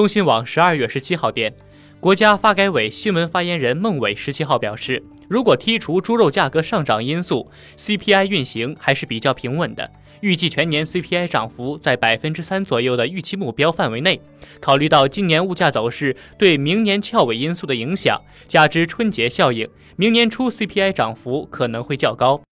中新网十二月十七号电国家发改委新闻发言人孟伟十七号表示如果剔除猪肉价格上涨因素 cpi 运行还是比较平稳的。预计全年 cpi 涨幅在百分之三左右的预期目标范围内。考虑到今年物价走势对明年翘尾因素的影响加之春节效应明年初 cpi 涨幅可能会较高。